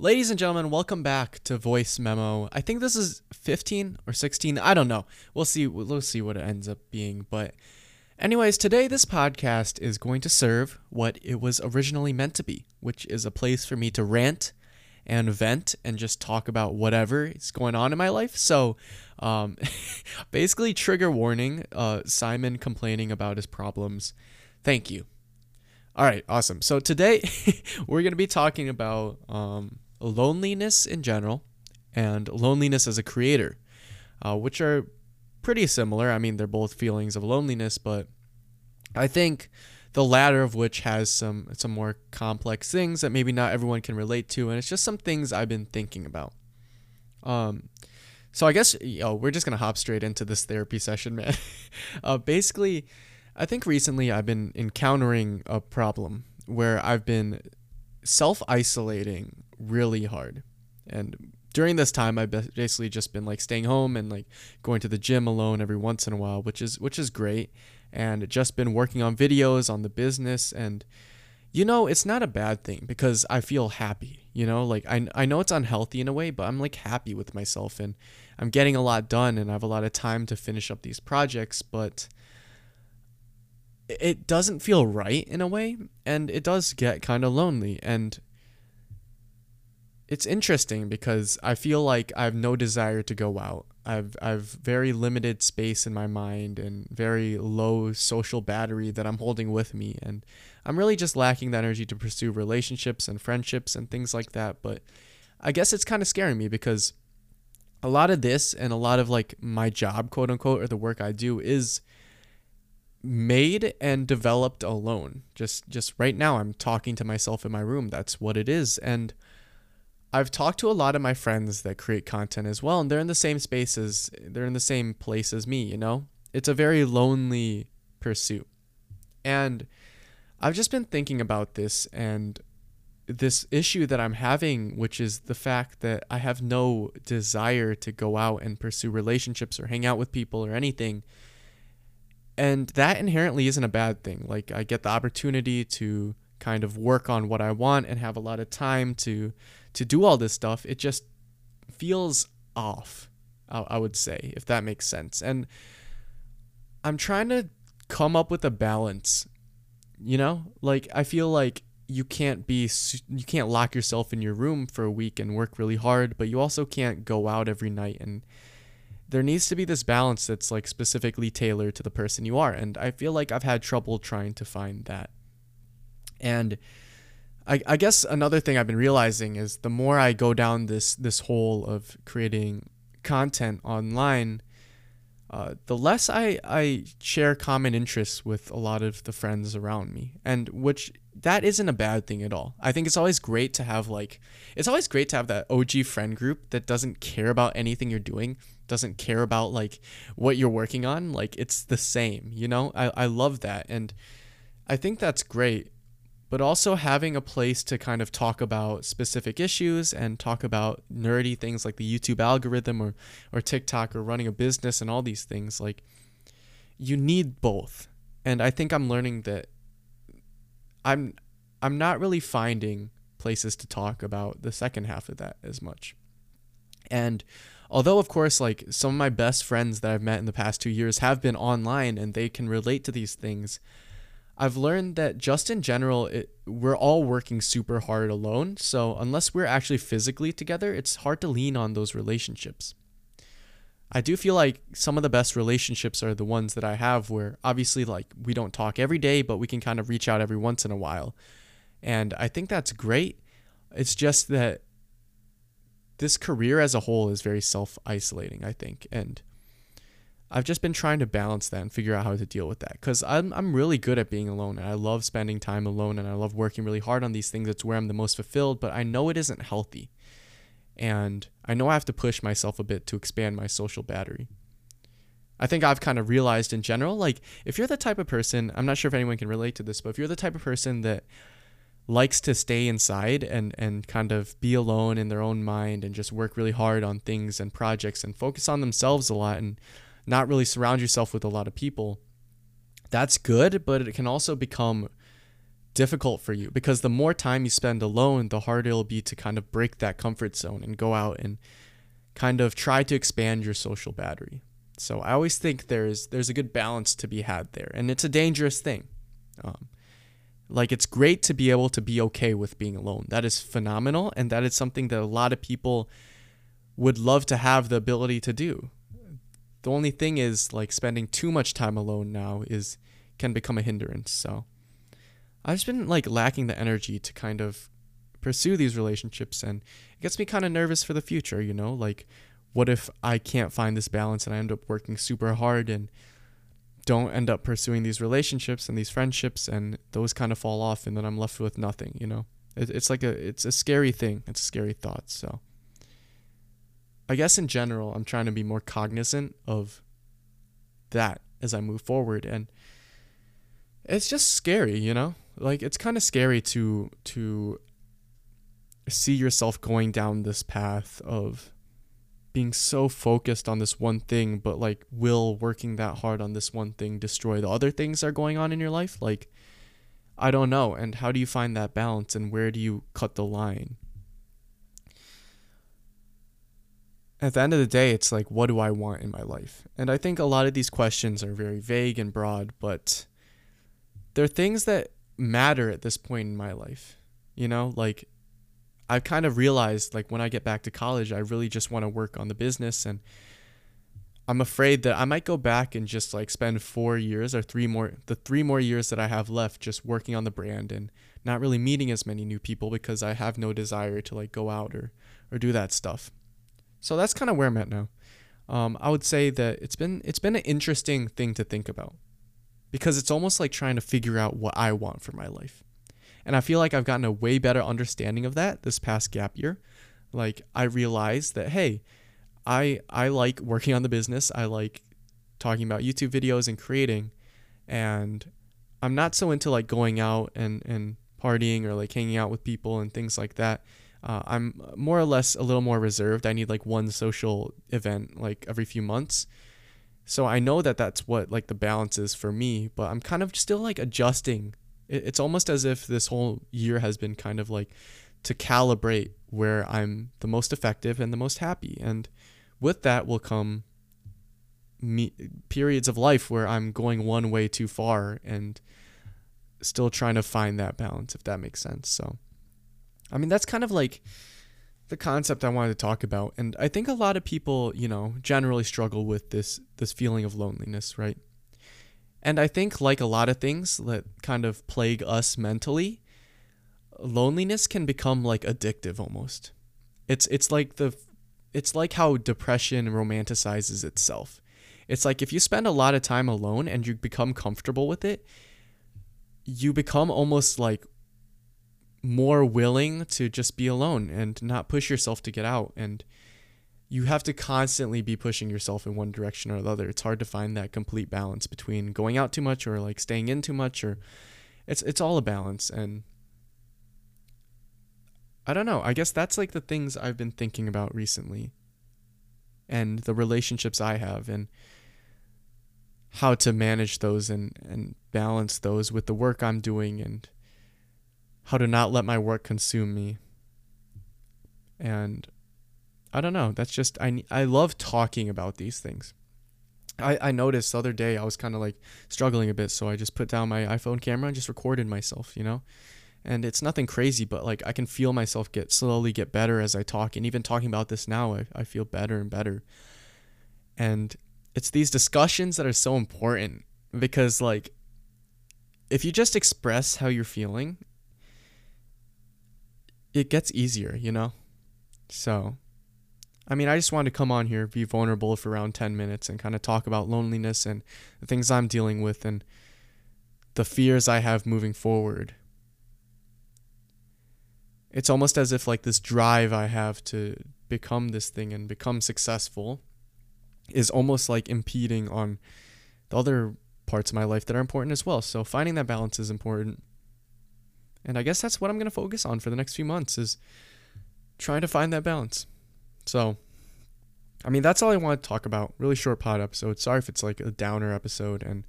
Ladies and gentlemen, welcome back to Voice Memo. I think this is 15 or 16. I don't know. We'll see. We'll see what it ends up being. But, anyways, today this podcast is going to serve what it was originally meant to be, which is a place for me to rant and vent and just talk about whatever is going on in my life. So, um, basically, trigger warning uh, Simon complaining about his problems. Thank you. All right, awesome. So today we're going to be talking about um, loneliness in general and loneliness as a creator, uh, which are pretty similar. I mean, they're both feelings of loneliness, but I think the latter of which has some some more complex things that maybe not everyone can relate to, and it's just some things I've been thinking about. Um, so I guess you know, we're just gonna hop straight into this therapy session, man. uh, basically I think recently I've been encountering a problem where I've been self isolating really hard. And during this time I've basically just been like staying home and like going to the gym alone every once in a while, which is which is great. And just been working on videos on the business and you know, it's not a bad thing because I feel happy, you know, like I, I know it's unhealthy in a way, but I'm like happy with myself and I'm getting a lot done and I have a lot of time to finish up these projects, but it doesn't feel right in a way and it does get kind of lonely and it's interesting because I feel like I have no desire to go out. I've I've very limited space in my mind and very low social battery that I'm holding with me and I'm really just lacking the energy to pursue relationships and friendships and things like that, but I guess it's kind of scaring me because a lot of this and a lot of like my job, quote unquote, or the work I do is made and developed alone. Just just right now I'm talking to myself in my room. That's what it is. And I've talked to a lot of my friends that create content as well and they're in the same spaces, they're in the same place as me, you know? It's a very lonely pursuit. And I've just been thinking about this and this issue that I'm having, which is the fact that I have no desire to go out and pursue relationships or hang out with people or anything and that inherently isn't a bad thing like i get the opportunity to kind of work on what i want and have a lot of time to to do all this stuff it just feels off i would say if that makes sense and i'm trying to come up with a balance you know like i feel like you can't be you can't lock yourself in your room for a week and work really hard but you also can't go out every night and there needs to be this balance that's like specifically tailored to the person you are. And I feel like I've had trouble trying to find that. And I, I guess another thing I've been realizing is the more I go down this this hole of creating content online, uh, the less I, I share common interests with a lot of the friends around me. And which that isn't a bad thing at all. I think it's always great to have like it's always great to have that OG friend group that doesn't care about anything you're doing doesn't care about like what you're working on like it's the same you know i, I love that and i think that's great but also having a place to kind of talk about specific issues and talk about nerdy things like the youtube algorithm or or tiktok or running a business and all these things like you need both. And i think i'm learning that i'm i'm not really finding places to talk about the second half of that as much. And although of course like some of my best friends that I've met in the past 2 years have been online and they can relate to these things I've learned that just in general it, we're all working super hard alone. So unless we're actually physically together it's hard to lean on those relationships. I do feel like some of the best relationships are the ones that I have where obviously like we don't talk every day but we can kind of reach out every once in a while. And I think that's great. It's just that this career as a whole is very self isolating, I think. And I've just been trying to balance that and figure out how to deal with that because I'm, I'm really good at being alone and I love spending time alone and I love working really hard on these things. It's where I'm the most fulfilled, but I know it isn't healthy. And I know I have to push myself a bit to expand my social battery. I think I've kind of realized in general, like, if you're the type of person, I'm not sure if anyone can relate to this, but if you're the type of person that likes to stay inside and and kind of be alone in their own mind and just work really hard on things and projects and focus on themselves a lot and not really surround yourself with a lot of people that's good but it can also become difficult for you because the more time you spend alone, the harder it'll be to kind of break that comfort zone and go out and kind of try to expand your social battery. So I always think there's there's a good balance to be had there, and it's a dangerous thing. Um, like it's great to be able to be okay with being alone. That is phenomenal, and that is something that a lot of people would love to have the ability to do. The only thing is like spending too much time alone now is can become a hindrance. So I've just been like lacking the energy to kind of pursue these relationships and it gets me kind of nervous for the future, you know? Like what if I can't find this balance and I end up working super hard and don't end up pursuing these relationships and these friendships and those kind of fall off and then I'm left with nothing, you know? It, it's like a it's a scary thing. It's a scary thought, so I guess in general, I'm trying to be more cognizant of that as I move forward and it's just scary, you know? like it's kind of scary to to see yourself going down this path of being so focused on this one thing but like will working that hard on this one thing destroy the other things that are going on in your life like i don't know and how do you find that balance and where do you cut the line at the end of the day it's like what do i want in my life and i think a lot of these questions are very vague and broad but they're things that matter at this point in my life. You know, like I've kind of realized like when I get back to college, I really just want to work on the business and I'm afraid that I might go back and just like spend 4 years or 3 more the 3 more years that I have left just working on the brand and not really meeting as many new people because I have no desire to like go out or or do that stuff. So that's kind of where I'm at now. Um, I would say that it's been it's been an interesting thing to think about because it's almost like trying to figure out what I want for my life. And I feel like I've gotten a way better understanding of that this past gap year. Like I realized that hey, I I like working on the business. I like talking about YouTube videos and creating and I'm not so into like going out and and partying or like hanging out with people and things like that. Uh, I'm more or less a little more reserved. I need like one social event like every few months so I know that that's what like the balance is for me, but I'm kind of still like adjusting. It's almost as if this whole year has been kind of like to calibrate where I'm the most effective and the most happy. And with that will come me periods of life where I'm going one way too far and still trying to find that balance if that makes sense. So I mean that's kind of like the concept I wanted to talk about. And I think a lot of people, you know, generally struggle with this this feeling of loneliness, right? And I think like a lot of things that kind of plague us mentally, loneliness can become like addictive almost. It's it's like the it's like how depression romanticizes itself. It's like if you spend a lot of time alone and you become comfortable with it, you become almost like more willing to just be alone and not push yourself to get out and you have to constantly be pushing yourself in one direction or the other. It's hard to find that complete balance between going out too much or like staying in too much or it's it's all a balance and I don't know. I guess that's like the things I've been thinking about recently and the relationships I have and how to manage those and and balance those with the work I'm doing and how to not let my work consume me. And I don't know. That's just I I love talking about these things. I I noticed the other day I was kind of like struggling a bit, so I just put down my iPhone camera and just recorded myself, you know. And it's nothing crazy, but like I can feel myself get slowly get better as I talk, and even talking about this now, I I feel better and better. And it's these discussions that are so important because like if you just express how you're feeling it gets easier, you know? So, I mean, I just wanted to come on here, be vulnerable for around 10 minutes and kind of talk about loneliness and the things I'm dealing with and the fears I have moving forward. It's almost as if, like, this drive I have to become this thing and become successful is almost like impeding on the other parts of my life that are important as well. So, finding that balance is important. And I guess that's what I'm going to focus on for the next few months is trying to find that balance. So, I mean, that's all I want to talk about. Really short pod episode. Sorry if it's like a downer episode and,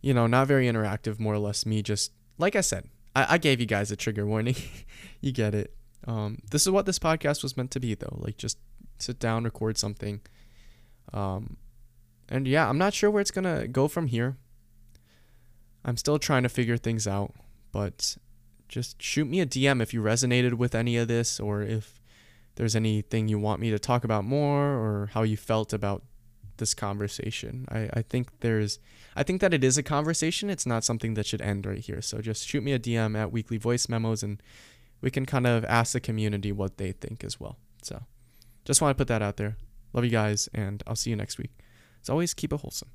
you know, not very interactive, more or less me just, like I said, I, I gave you guys a trigger warning. you get it. Um, this is what this podcast was meant to be, though. Like, just sit down, record something. Um, and yeah, I'm not sure where it's gonna go from here. I'm still trying to figure things out, but just shoot me a DM if you resonated with any of this or if there's anything you want me to talk about more or how you felt about this conversation. I, I think there's I think that it is a conversation. It's not something that should end right here. So just shoot me a DM at weekly voice memos and we can kind of ask the community what they think as well. So just want to put that out there. Love you guys and I'll see you next week. As always, keep it wholesome.